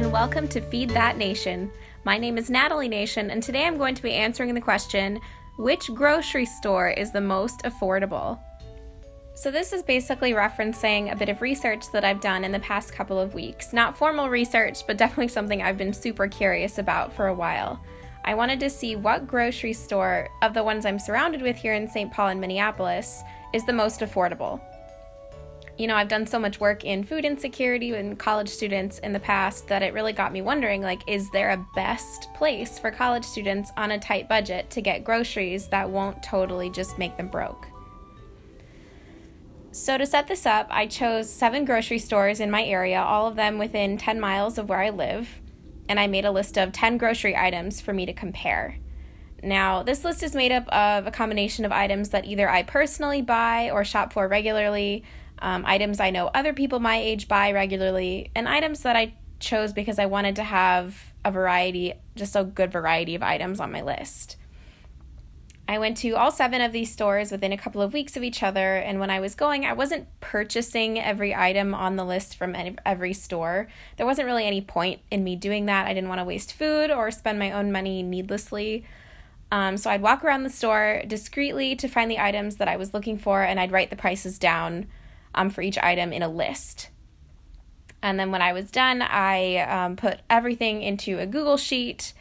and welcome to Feed That Nation. My name is Natalie Nation, and today I'm going to be answering the question which grocery store is the most affordable? So, this is basically referencing a bit of research that I've done in the past couple of weeks. Not formal research, but definitely something I've been super curious about for a while. I wanted to see what grocery store of the ones I'm surrounded with here in St. Paul and Minneapolis is the most affordable. You know, I've done so much work in food insecurity and college students in the past that it really got me wondering like is there a best place for college students on a tight budget to get groceries that won't totally just make them broke? So, to set this up, I chose seven grocery stores in my area, all of them within 10 miles of where I live, and I made a list of 10 grocery items for me to compare. Now, this list is made up of a combination of items that either I personally buy or shop for regularly, um, items I know other people my age buy regularly, and items that I chose because I wanted to have a variety, just a good variety of items on my list. I went to all seven of these stores within a couple of weeks of each other, and when I was going, I wasn't purchasing every item on the list from every store. There wasn't really any point in me doing that. I didn't want to waste food or spend my own money needlessly. Um, so I'd walk around the store discreetly to find the items that I was looking for, and I'd write the prices down um, for each item in a list. And then when I was done, I um, put everything into a Google Sheet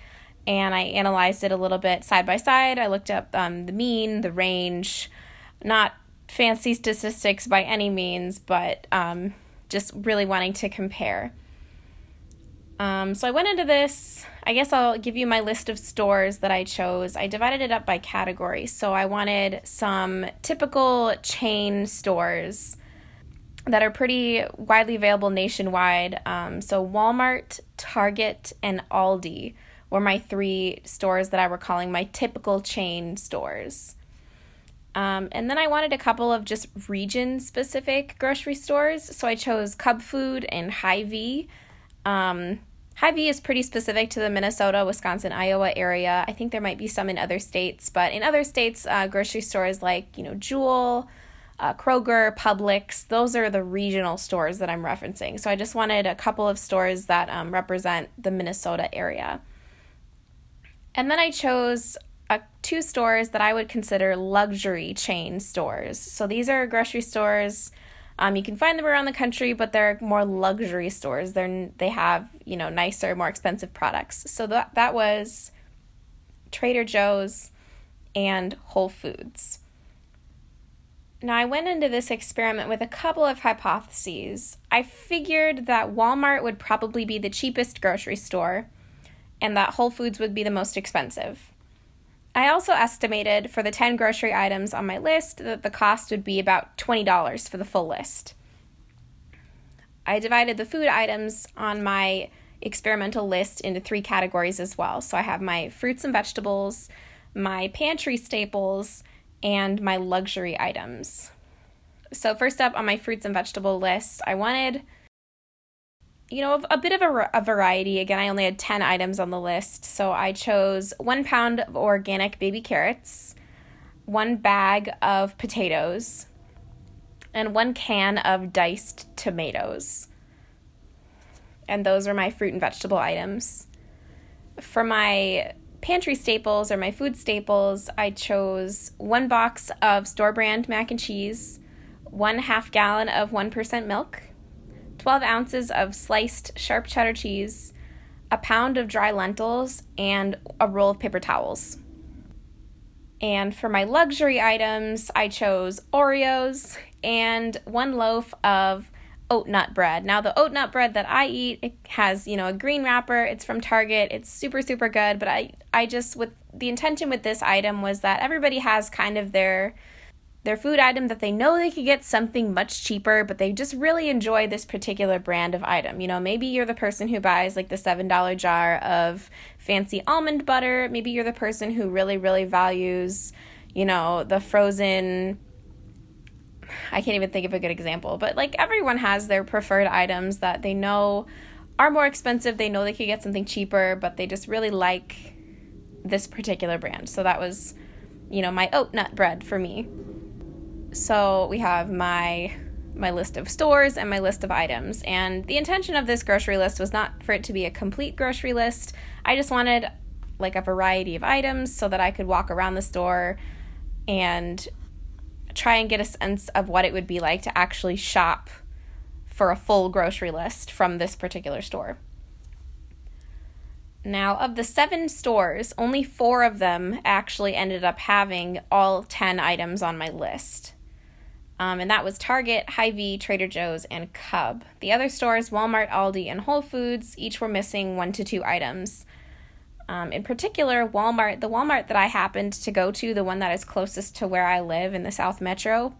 and I analyzed it a little bit side by side. I looked up um, the mean, the range, not fancy statistics by any means, but um, just really wanting to compare. Um, so I went into this. I guess I'll give you my list of stores that I chose. I divided it up by category. So I wanted some typical chain stores that are pretty widely available nationwide. Um, so Walmart, Target, and Aldi were my three stores that I were calling my typical chain stores. Um, and then I wanted a couple of just region specific grocery stores. So I chose Cub Food and Hy-Vee. Um, Hy-Vee is pretty specific to the Minnesota, Wisconsin, Iowa area. I think there might be some in other states, but in other states, uh, grocery stores like, you know, Jewel, uh, Kroger, Publix, those are the regional stores that I'm referencing. So I just wanted a couple of stores that um, represent the Minnesota area. And then I chose uh, two stores that I would consider luxury chain stores. So these are grocery stores. Um, you can find them around the country, but they're more luxury stores. They're they have you know nicer, more expensive products. So that that was Trader Joe's and Whole Foods. Now, I went into this experiment with a couple of hypotheses. I figured that Walmart would probably be the cheapest grocery store and that Whole Foods would be the most expensive. I also estimated for the 10 grocery items on my list that the cost would be about $20 for the full list. I divided the food items on my experimental list into three categories as well. So I have my fruits and vegetables, my pantry staples, and my luxury items. So, first up on my fruits and vegetable list, I wanted you know, a, bit of a, a, variety. Again, I only had 10 items on the list. So I chose one pound of organic baby carrots, one bag of potatoes, and one can of diced tomatoes. And those are my fruit and vegetable items. For my pantry staples or my food staples, I chose one box of store brand mac and cheese, one half gallon of 1% milk 12 ounces of sliced sharp cheddar cheese, a pound of dry lentils, and a roll of paper towels. And for my luxury items, I chose Oreos and one loaf of oat nut bread. Now the oat nut bread that I eat, it has, you know, a green wrapper. It's from Target. It's super super good, but I I just with the intention with this item was that everybody has kind of their their food item that they know they could get something much cheaper, but they just really enjoy this particular brand of item. You know, maybe you're the person who buys like the $7 jar of fancy almond butter. Maybe you're the person who really, really values, you know, the frozen. I can't even think of a good example, but like everyone has their preferred items that they know are more expensive. They know they could get something cheaper, but they just really like this particular brand. So that was, you know, my oat nut bread for me. So we have my my list of stores and my list of items. And the intention of this grocery list was not for it to be a complete grocery list. I just wanted like a variety of items so that I could walk around the store and try and get a sense of what it would be like to actually shop for a full grocery list from this particular store. Now, of the seven stores, only four of them actually ended up having all 10 items on my list. Um, and that was Target, Hy-Vee, Trader Joe's, and Cub. The other stores, Walmart, Aldi, and Whole Foods, each were missing one to two items. Um, in particular, Walmart, the Walmart that I happened to go to, the one that is closest to where I live in the South Metro,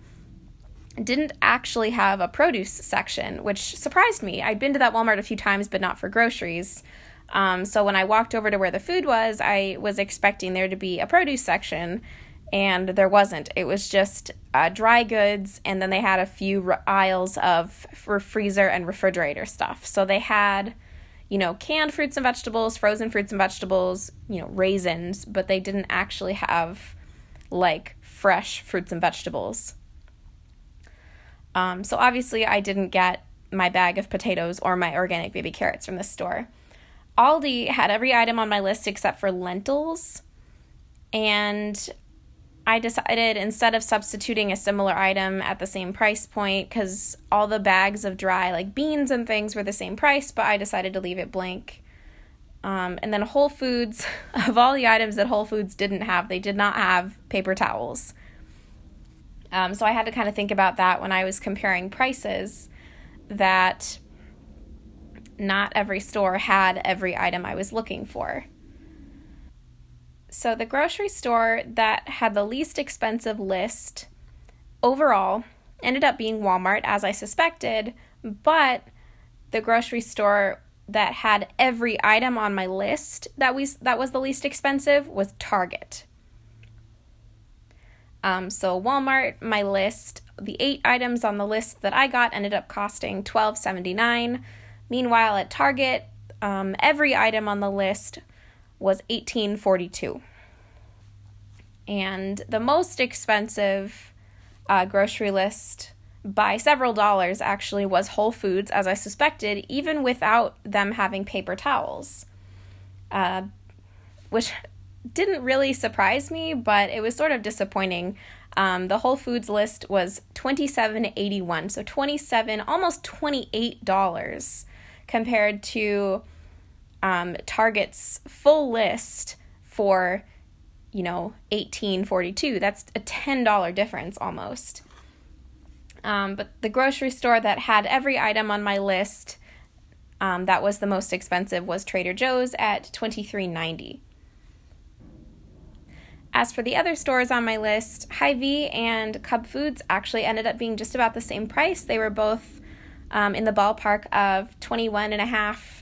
didn't actually have a produce section, which surprised me. I'd been to that Walmart a few times, but not for groceries. Um, so when I walked over to where the food was, I was expecting there to be a produce section, and there wasn't. It was just uh, dry goods, and then they had a few r- aisles of freezer and refrigerator stuff. So they had, you know, canned fruits and vegetables, frozen fruits and vegetables, you know, raisins, but they didn't actually have like fresh fruits and vegetables. Um, so obviously, I didn't get my bag of potatoes or my organic baby carrots from the store. Aldi had every item on my list except for lentils. And I decided instead of substituting a similar item at the same price point, because all the bags of dry, like beans and things, were the same price, but I decided to leave it blank. Um, and then Whole Foods, of all the items that Whole Foods didn't have, they did not have paper towels. Um, so I had to kind of think about that when I was comparing prices. That not every store had every item I was looking for. So, the grocery store that had the least expensive list overall ended up being Walmart, as I suspected, but the grocery store that had every item on my list that was that was the least expensive was Target. Um, so Walmart, my list, the eight items on the list that I got ended up costing twelve seventy nine. Meanwhile, at Target, um, every item on the list was 1842. And the most expensive uh, grocery list by several dollars actually was Whole Foods, as I suspected, even without them having paper towels. Uh, which didn't really surprise me, but it was sort of disappointing. Um, the Whole Foods list was twenty seven eighty one, so twenty seven, almost twenty eight dollars compared to um, Target's full list for, you know, 1842. That's a $10 difference almost. Um, but the grocery store that had every item on my list um, that was the most expensive was Trader Joe's at 23.90. As for the other stores on my list, Hy-Vee and Cub Foods actually ended up being just about the same price. They were both um, in the ballpark of twenty-one and a half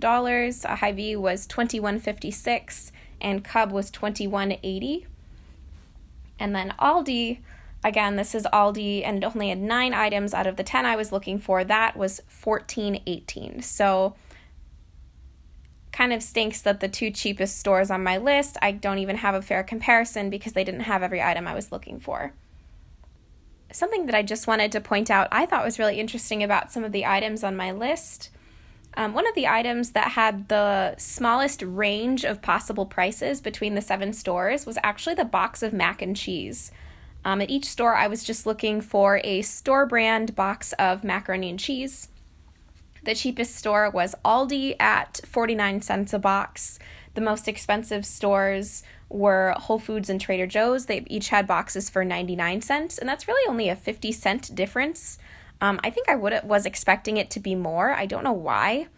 dollars. A Hy-Vee was twenty-one fifty-six, and Cub was twenty-one eighty. And then Aldi, again, this is Aldi, and only had nine items out of the ten I was looking for. That was fourteen eighteen. So kind of stinks that the two cheapest stores on my list, I don't even have a fair comparison because they didn't have every item I was looking for something that I just wanted to point out I thought was really interesting about some of the items on my list. Um, one of the items that had the smallest range of possible prices between the seven stores was actually the box of mac and cheese. Um, at each store, I was just looking for a store brand box of macaroni and cheese. The cheapest store was Aldi at 49 cents a box. The most expensive stores were Whole Foods and Trader Joe's. They each had boxes for 99 cents, and that's really only a 50 cent difference. Um, I think I would was expecting it to be more. I don't know why,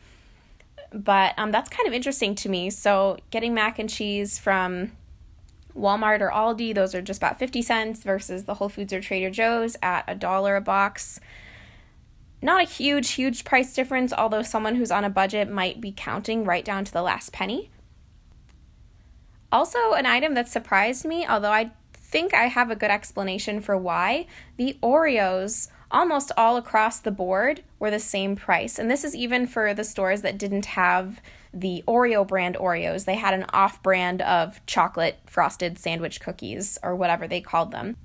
but um, that's kind of interesting to me. So getting mac and cheese from Walmart or Aldi, those are just about 50 cents versus the Whole Foods or Trader Joe's at a dollar a box. Not a huge, huge price difference, although someone who's on a budget might be counting right down to the last penny. Also, an item that surprised me, although I think I have a good explanation for why, the Oreos almost all across the board were the same price. And this is even for the stores that didn't have the Oreo brand Oreos. They had an off brand of chocolate frosted sandwich cookies or whatever they called them.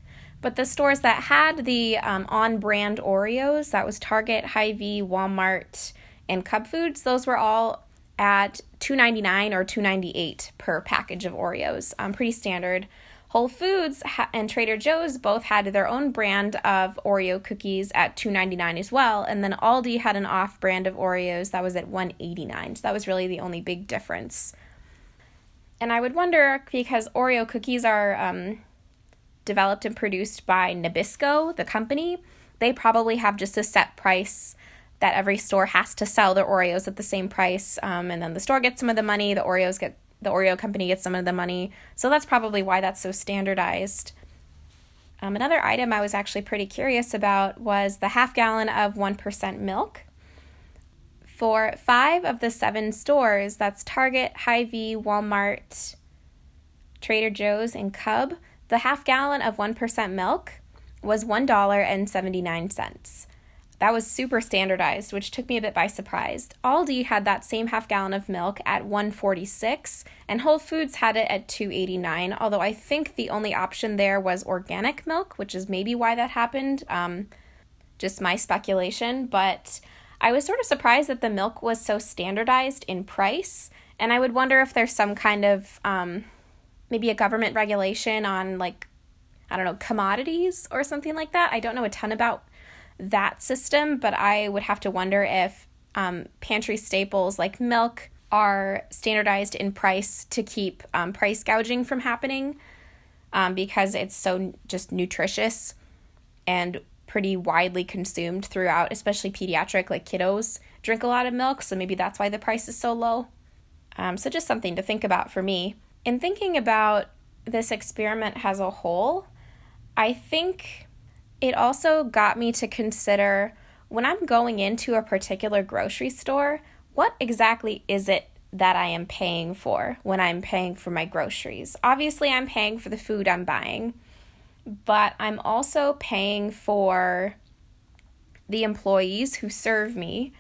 But the stores that had the um, on brand Oreos, that was Target, Hy-Vee, Walmart, and Cub Foods, those were all at $2.99 or $2.98 per package of Oreos. Um, pretty standard. Whole Foods and Trader Joe's both had their own brand of Oreo cookies at $2.99 as well, and then Aldi had an off brand of Oreos that was at $1.89. So that was really the only big difference. And I would wonder because Oreo cookies are um, developed and produced by Nabisco, the company, they probably have just a set price that every store has to sell their Oreos at the same price, um, and then the store gets some of the money, the Oreos get the Oreo company gets some of the money. So that's probably why that's so standardized. Um, another item I was actually pretty curious about was the half gallon of 1% milk. For five of the seven stores, that's Target, Hy-Vee, Walmart, Trader Joe's, and Cub, the half gallon of 1% milk was $1.79. That was super standardized, which took me a bit by surprise. Aldi had that same half gallon of milk at 146 and Whole Foods had it at 289, although I think the only option there was organic milk, which is maybe why that happened. Um, just my speculation, but I was sort of surprised that the milk was so standardized in price, and I would wonder if there's some kind of um, maybe a government regulation on like I don't know commodities or something like that. I don't know a ton about that system, but I would have to wonder if um, pantry staples like milk are standardized in price to keep um, price gouging from happening um, because it's so just nutritious and pretty widely consumed throughout, especially pediatric, like kiddos drink a lot of milk, so maybe that's why the price is so low. Um, so, just something to think about for me. In thinking about this experiment as a whole, I think it also got me to consider when I'm going into a particular grocery store, what exactly is it that I am paying for when I'm paying for my groceries? Obviously, I'm paying for the food I'm buying, but I'm also paying for the employees who serve me.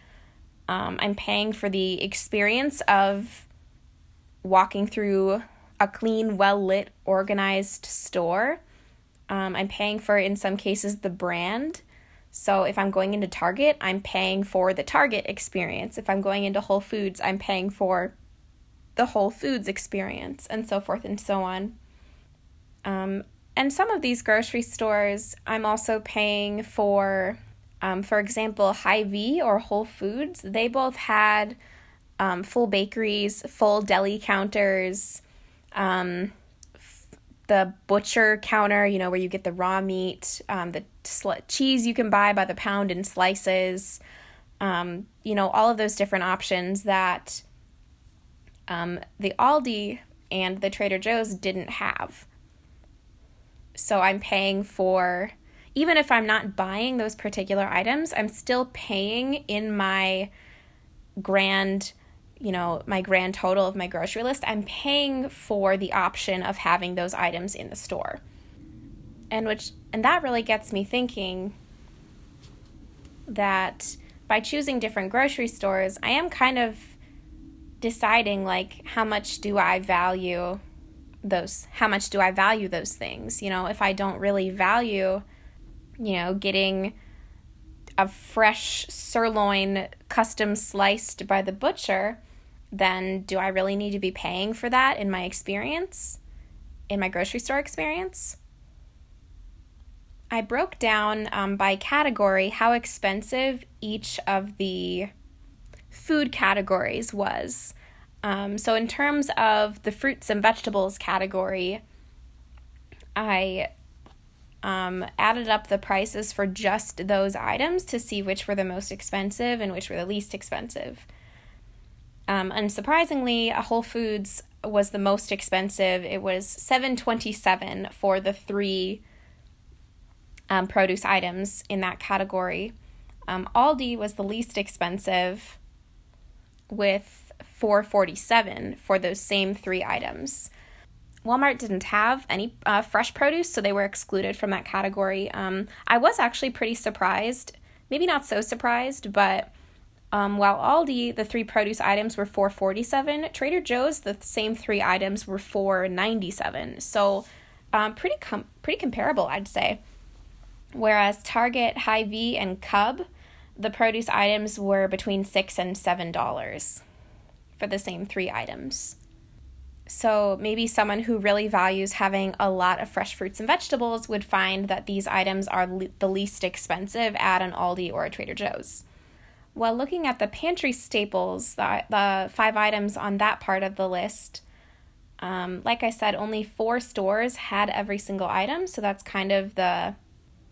Um, I'm paying for the experience of walking through a clean, well lit, organized store. Um, I'm paying for, in some cases, the brand. So if I'm going into Target, I'm paying for the Target experience. If I'm going into Whole Foods, I'm paying for the Whole Foods experience, and so forth and so on. Um, and some of these grocery stores, I'm also paying for, um, for example, Hy-Vee or Whole Foods. They both had um, full bakeries, full deli counters. Um, the butcher counter, you know, where you get the raw meat, um, the sl- cheese you can buy by the pound in slices, um, you know, all of those different options that um, the Aldi and the Trader Joe's didn't have. So I'm paying for, even if I'm not buying those particular items, I'm still paying in my grand you know, my grand total of my grocery list, I'm paying for the option of having those items in the store. And which and that really gets me thinking that by choosing different grocery stores, I am kind of deciding like how much do I value those how much do I value those things? You know, if I don't really value, you know, getting a fresh sirloin custom sliced by the butcher, then do I really need to be paying for that in my experience, in my grocery store experience? I broke down um, by category how expensive each of the food categories was. Um, so, in terms of the fruits and vegetables category, I um, added up the prices for just those items to see which were the most expensive and which were the least expensive. Um, unsurprisingly, Whole Foods was the most expensive. It was seven twenty seven for the three um, produce items in that category. Um, Aldi was the least expensive, with four forty seven for those same three items. Walmart didn't have any uh, fresh produce, so they were excluded from that category. Um, I was actually pretty surprised, maybe not so surprised, but um, while Aldi, the three produce items were 447, Trader Joe's, the same three items were 497. So um, pretty com- pretty comparable, I'd say. Whereas Target, Hy-Vee, and Cub, the produce items were between 6 and $7 for the same three items. So maybe someone who really values having a lot of fresh fruits and vegetables would find that these items are le- the least expensive at an Aldi or a Trader Joe's. While looking at the pantry staples, the, the five items on that part of the list, um, like I said, only four stores had every single item, so that's kind of the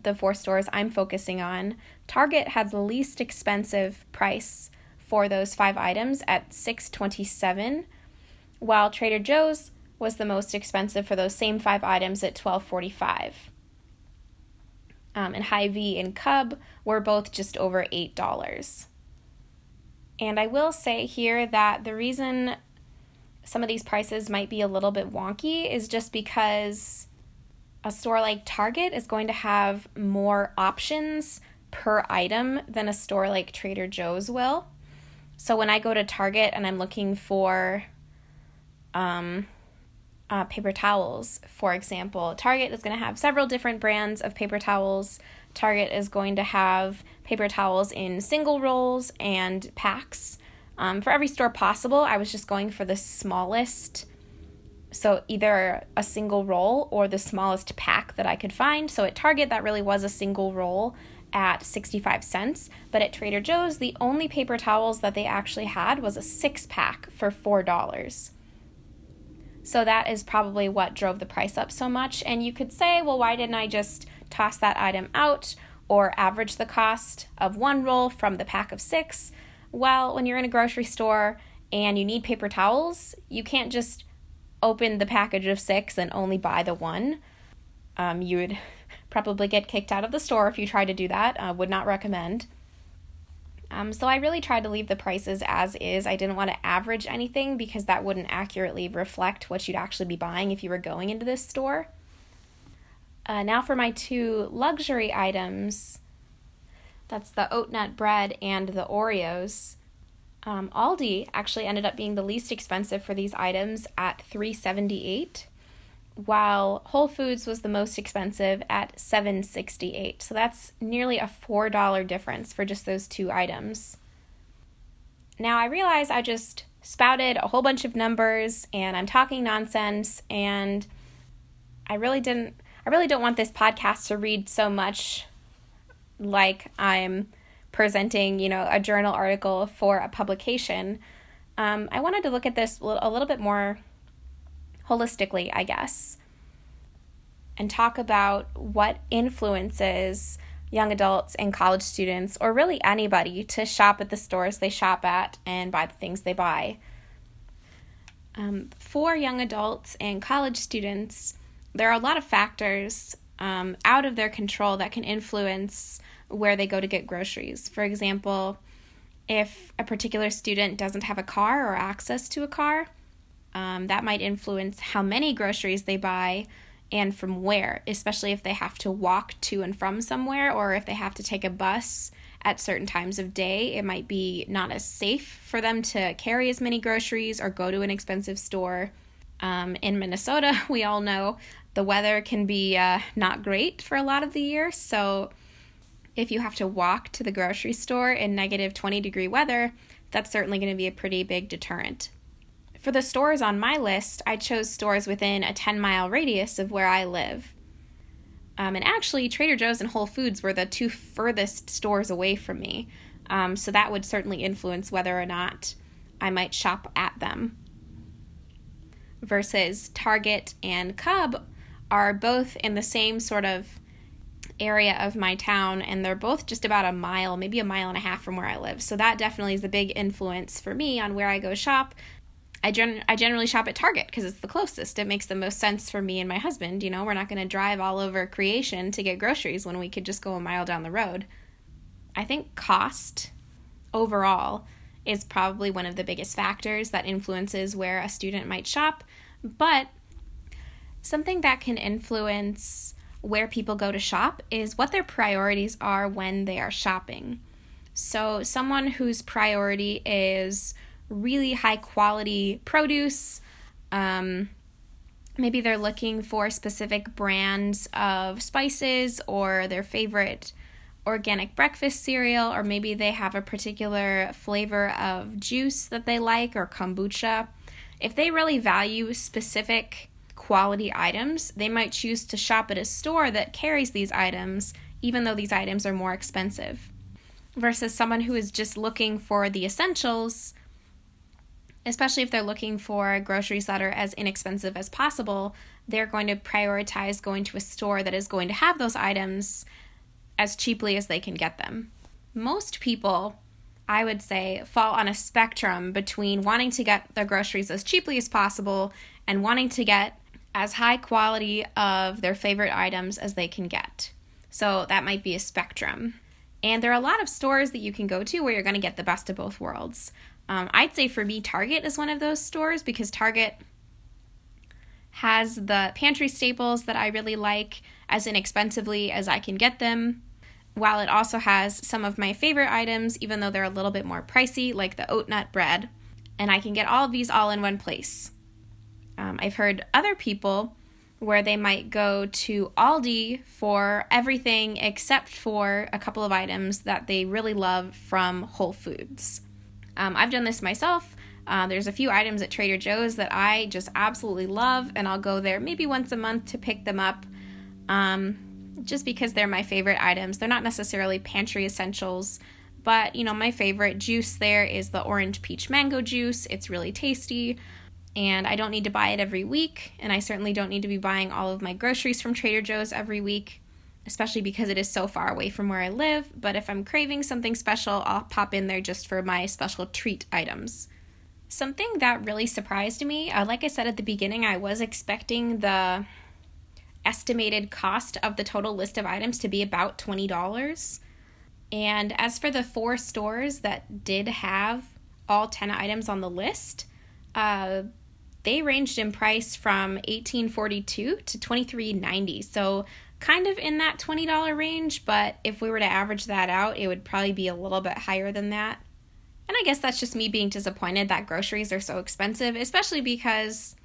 the four stores I'm focusing on. Target had the least expensive price for those five items at 627 while Trader Joe's was the most expensive for those same five items at 1245 um, and Hy-Vee and Cub were both just over $8. And I will say here that the reason some of these prices might be a little bit wonky is just because a store like Target is going to have more options per item than a store like Trader Joe's will. So when I go to Target and I'm looking for um, uh, paper towels, for example. Target is going to have several different brands of paper towels. Target is going to have paper towels in single rolls and packs. Um, for every store possible, I was just going for the smallest. So, either a single roll or the smallest pack that I could find. So, at Target, that really was a single roll at 65 cents. But at Trader Joe's, the only paper towels that they actually had was a six pack for $4. So that is probably what drove the price up so much. And you could say, well, why didn't I just toss that item out or average the cost of one roll from the pack of six? Well, when you're in a grocery store and you need paper towels, you can't just open the package of six and only buy the one. Um, you would probably get kicked out of the store if you try to do that. Uh, would not recommend. Um, so I really tried to leave the prices as is. I didn't want to average anything because that wouldn't accurately reflect what you'd actually be buying if you were going into this store. Uh, now for my two luxury items. That's the oat nut bread and the Oreos. Um, Aldi actually ended up being the least expensive for these items at 378 while Whole Foods was the most expensive at 768. So that's nearly a $4 difference for just those two items. Now I realize I just spouted a whole bunch of numbers and I'm talking nonsense and I really didn't I really don't want this podcast to read so much like I'm presenting, you know, a journal article for a publication. Um, I wanted to look at this a little bit more holistically, I guess, and talk about what influences young adults and college students, or really anybody, to shop at the stores they shop at and buy the things they buy. Um, for young adults and college students, there are a lot of factors um, out of their control that can influence where they go to get groceries. For example, if a particular student doesn't have a car or access to a car, um, that might influence how many groceries they buy and from where, especially if they have to walk to and from somewhere or if they have to take a bus at certain times of day. It might be not as safe for them to carry as many groceries or go to an expensive store. Um, in Minnesota, we all know the weather can be uh, not great for a lot of the year. So, if you have to walk to the grocery store in negative 20 degree weather, that's certainly going to be a pretty big deterrent. For the stores on my list, I chose stores within a 10 mile radius of where I live. Um, and actually, Trader Joe's and Whole Foods were the two furthest stores away from me. Um, so that would certainly influence whether or not I might shop at them. Versus Target and Cub are both in the same sort of area of my town, and they're both just about a mile, maybe a mile and a half from where I live. So that definitely is a big influence for me on where I go shop I, gen- I generally shop at Target because it's the closest. It makes the most sense for me and my husband. You know, we're not going to drive all over creation to get groceries when we could just go a mile down the road. I think cost overall is probably one of the biggest factors that influences where a student might shop, but something that can influence where people go to shop is what their priorities are when they are shopping. So, someone whose priority is really high quality produce, um, Maybe they're looking for specific brands of spices or their favorite organic breakfast cereal, or maybe they have a particular flavor of juice that they like or kombucha. If they really value specific quality items, they might choose to shop at a store that carries these items, even though these items are more expensive. Versus someone who is just looking for the essentials, especially if they're looking for groceries that are as inexpensive as possible, they're going to prioritize going to a store that is going to have those items as cheaply as they can get them. Most people, I would say, fall on a spectrum between wanting to get their groceries as cheaply as possible and wanting to get as high quality of their favorite items as they can get. So that might be a spectrum. And there are a lot of stores that you can go to where you're going to get the best of both worlds. Um, I'd say for me, Target is one of those stores because Target has the pantry staples that I really like as inexpensively as I can get them, while it also has some of my favorite items, even though they're a little bit more pricey, like the oat nut bread. And I can get all of these all in one place. Um, I've heard other people where they might go to Aldi for everything except for a couple of items that they really love from Whole Foods. Um, I've done this myself. Uh, there's a few items at Trader Joe's that I just absolutely love, and I'll go there maybe once a month to pick them up um, just because they're my favorite items. They're not necessarily pantry essentials, but you know, my favorite juice there is the orange peach mango juice. It's really tasty, and I don't need to buy it every week, and I certainly don't need to be buying all of my groceries from Trader Joe's every week especially because it is so far away from where I live. But if I'm craving something special, I'll pop in there just for my special treat items. Something that really surprised me, uh, like I said at the beginning, I was expecting the estimated cost of the total list of items to be about $20. And as for the four stores that did have all 10 items on the list, uh, they ranged in price from 1842 to 2390 so kind of in that $20 range, but if we were to average that out, it would probably be a little bit higher than that. And I guess that's just me being disappointed that groceries are so expensive, especially because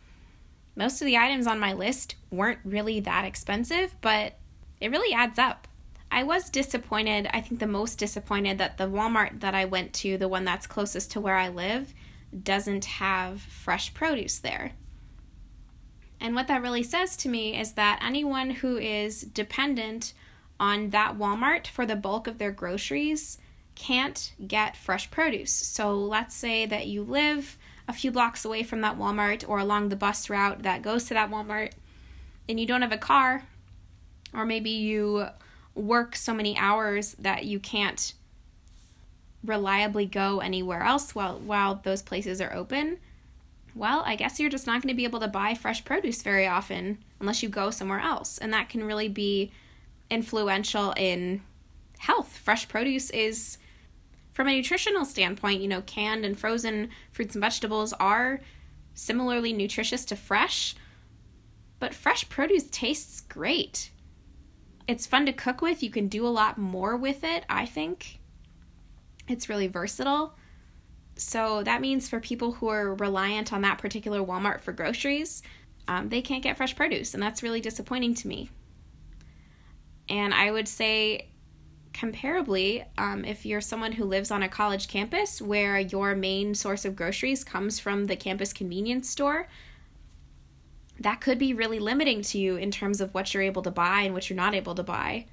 most of the items on my list weren't really that expensive, but it really adds up. I was disappointed, I think the most disappointed that the Walmart that I went to, the one that's closest to where I live, doesn't have fresh produce there. And what that really says to me is that anyone who is dependent on that Walmart for the bulk of their groceries can't get fresh produce. So let's say that you live a few blocks away from that Walmart or along the bus route that goes to that Walmart and you don't have a car, or maybe you work so many hours that you can't reliably go anywhere else while while those places are open well, I guess you're just not going to be able to buy fresh produce very often unless you go somewhere else. And that can really be influential in health. Fresh produce is, from a nutritional standpoint, you know, canned and frozen fruits and vegetables are similarly nutritious to fresh, but fresh produce tastes great. It's fun to cook with. You can do a lot more with it, I think. It's really versatile. So that means for people who are reliant on that particular Walmart for groceries, um, they can't get fresh produce, and that's really disappointing to me. And I would say, comparably, um, if you're someone who lives on a college campus where your main source of groceries comes from the campus convenience store, that could be really limiting to you in terms of what you're able to buy and what you're not able to buy.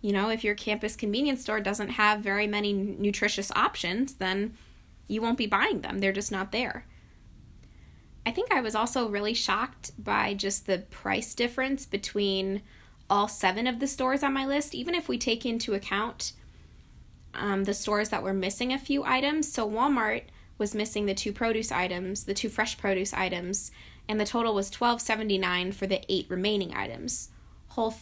You know, if your campus convenience store doesn't have very many nutritious options, then you won't be buying them. They're just not there. I think I was also really shocked by just the price difference between all seven of the stores on my list, even if we take into account um, the stores that were missing a few items. So Walmart was missing the two produce items, the two fresh produce items, and the total was twelve seventy nine for the eight remaining items. Whole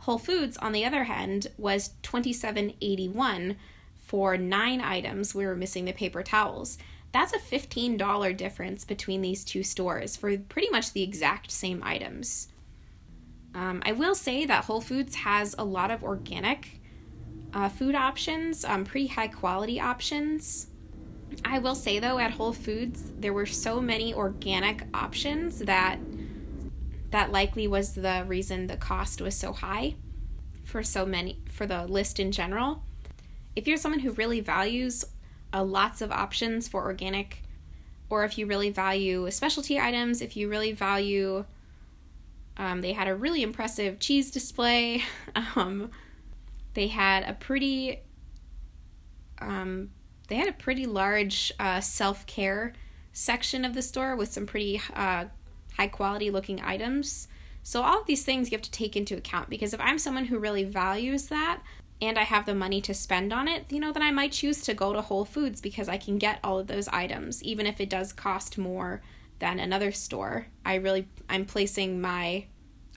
Whole Foods, on the other hand, was twenty seven eighty one for nine items, we were missing the paper towels. That's a $15 difference between these two stores for pretty much the exact same items. Um, I will say that Whole Foods has a lot of organic uh, food options, um, pretty high quality options. I will say though, at Whole Foods, there were so many organic options that that likely was the reason the cost was so high for so many for the list in general. If you're someone who really values uh, lots of options for organic or if you really value specialty items, if you really value um, they had a really impressive cheese display. Um, they had a pretty um, they had a pretty large uh, self care section of the store with some pretty uh, high quality looking items. So, all of these things you have to take into account because if I'm someone who really values that and I have the money to spend on it, you know, then I might choose to go to Whole Foods because I can get all of those items, even if it does cost more than another store. I really, I'm placing my,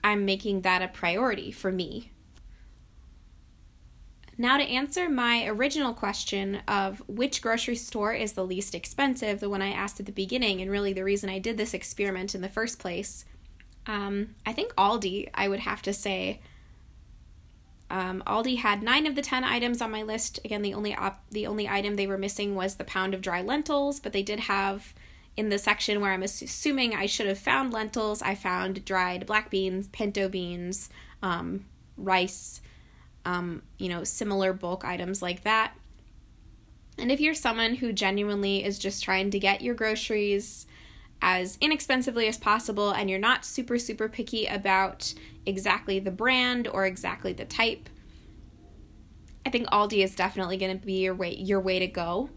I'm making that a priority for me now, to answer my original question of which grocery store is the least expensive, the one I asked at the beginning, and really the reason I did this experiment in the first place, um, I think Aldi, I would have to say. Um, Aldi had nine of the ten items on my list. Again, the only op- the only item they were missing was the pound of dry lentils, but they did have in the section where I'm assuming I should have found lentils. I found dried black beans, pinto beans, um, rice, um, you know, similar bulk items like that. And if you're someone who genuinely is just trying to get your groceries as inexpensively as possible and you're not super, super picky about exactly the brand or exactly the type, I think Aldi is definitely going to be your way, your way to go.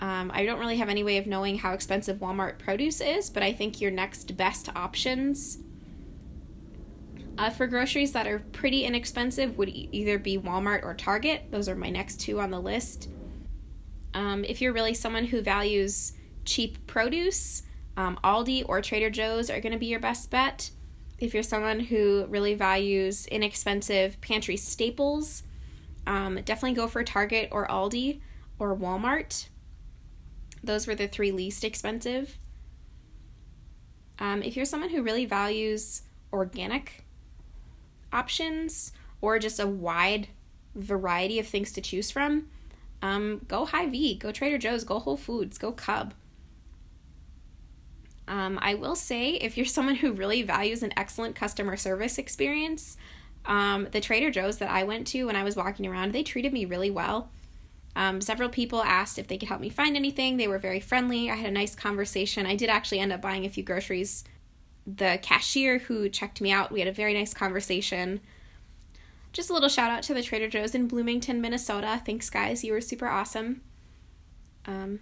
Um, I don't really have any way of knowing how expensive Walmart produce is, but I think your next best options uh, for groceries that are pretty inexpensive would e- either be Walmart or Target. Those are my next two on the list. Um, if you're really someone who values cheap produce, um, Aldi or Trader Joe's are going to be your best bet. If you're someone who really values inexpensive pantry staples, um, definitely go for Target or Aldi or Walmart. Those were the three least expensive. Um, if you're someone who really values organic options or just a wide variety of things to choose from, um, go Hy-Vee, go Trader Joe's, go Whole Foods, go Cub. Um, I will say, if you're someone who really values an excellent customer service experience, um, the Trader Joe's that I went to when I was walking around, they treated me really well. Um, several people asked if they could help me find anything. They were very friendly. I had a nice conversation. I did actually end up buying a few groceries the cashier who checked me out. We had a very nice conversation. Just a little shout out to the Trader Joe's in Bloomington, Minnesota. Thanks, guys. You were super awesome. Um,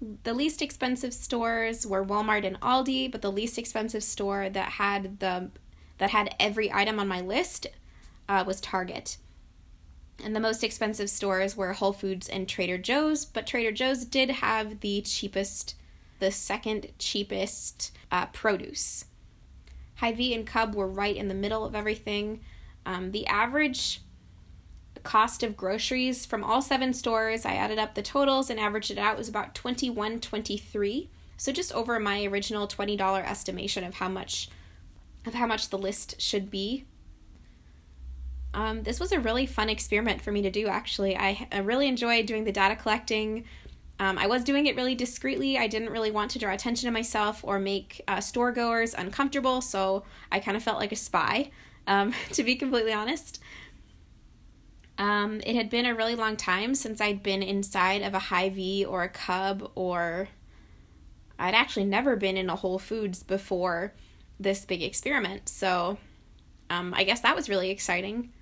the least expensive stores were Walmart and Aldi, but the least expensive store that had the that had every item on my list uh, was Target. And the most expensive stores were Whole Foods and Trader Joe's, but Trader Joe's did have the cheapest, the second cheapest uh, produce. Hy-Vee and Cub were right in the middle of everything. Um, the average cost of groceries from all seven stores, I added up the totals and averaged it out, was about twenty one twenty three. So just over my original $20 estimation of how much of how much the list should be. Um, this was a really fun experiment for me to do, actually. I, I really enjoyed doing the data collecting. Um, I was doing it really discreetly. I didn't really want to draw attention to myself or make uh, store goers uncomfortable, so I kind of felt like a spy, um, to be completely honest. Um, it had been a really long time since I'd been inside of a Hy-Vee or a Cub, or I'd actually never been in a Whole Foods before this big experiment, so um, I guess that was really exciting.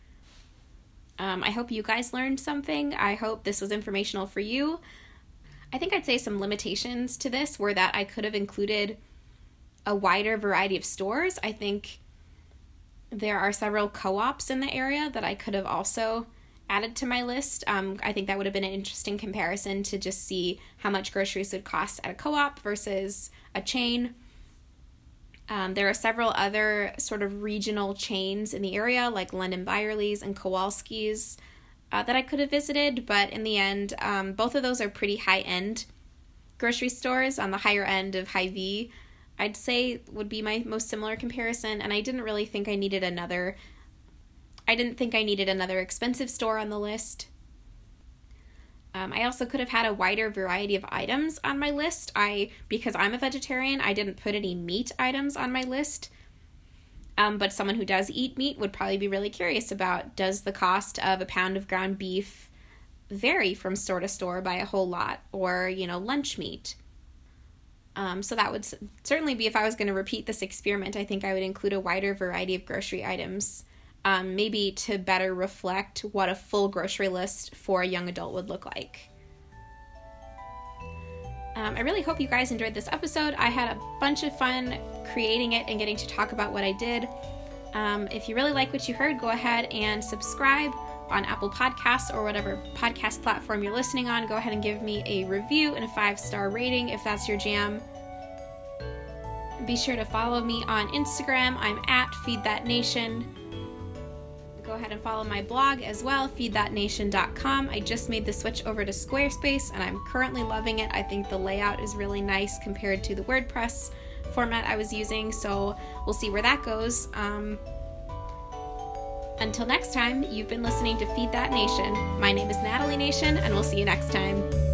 Um, I hope you guys learned something. I hope this was informational for you. I think I'd say some limitations to this were that I could have included a wider variety of stores. I think there are several co ops in the area that I could have also added to my list. Um, I think that would have been an interesting comparison to just see how much groceries would cost at a co op versus a chain. Um, there are several other sort of regional chains in the area, like Lunds & Byerly's and Kowalski's uh, that I could have visited, but in the end, um, both of those are pretty high end grocery stores on the higher end of Hy-Vee. I'd say would be my most similar comparison, and I didn't really think I needed another. I didn't think I needed another expensive store on the list. Um, I also could have had a wider variety of items on my list. I because I'm a vegetarian, I didn't put any meat items on my list. Um, but someone who does eat meat would probably be really curious about does the cost of a pound of ground beef vary from store to store by a whole lot, or you know, lunch meat. Um, so that would certainly be if I was going to repeat this experiment. I think I would include a wider variety of grocery items um, maybe to better reflect what a full grocery list for a young adult would look like. Um, I really hope you guys enjoyed this episode. I had a bunch of fun creating it and getting to talk about what I did. Um, if you really like what you heard, go ahead and subscribe on Apple Podcasts or whatever podcast platform you're listening on. Go ahead and give me a review and a five star rating if that's your jam. Be sure to follow me on Instagram. I'm at Feed That Nation ahead and follow my blog as well, feedthatnation.com. I just made the switch over to Squarespace and I'm currently loving it. I think the layout is really nice compared to the WordPress format I was using, so we'll see where that goes. Um, until next time, you've been listening to Feed That Nation. My name is Natalie Nation, and we'll see you next time.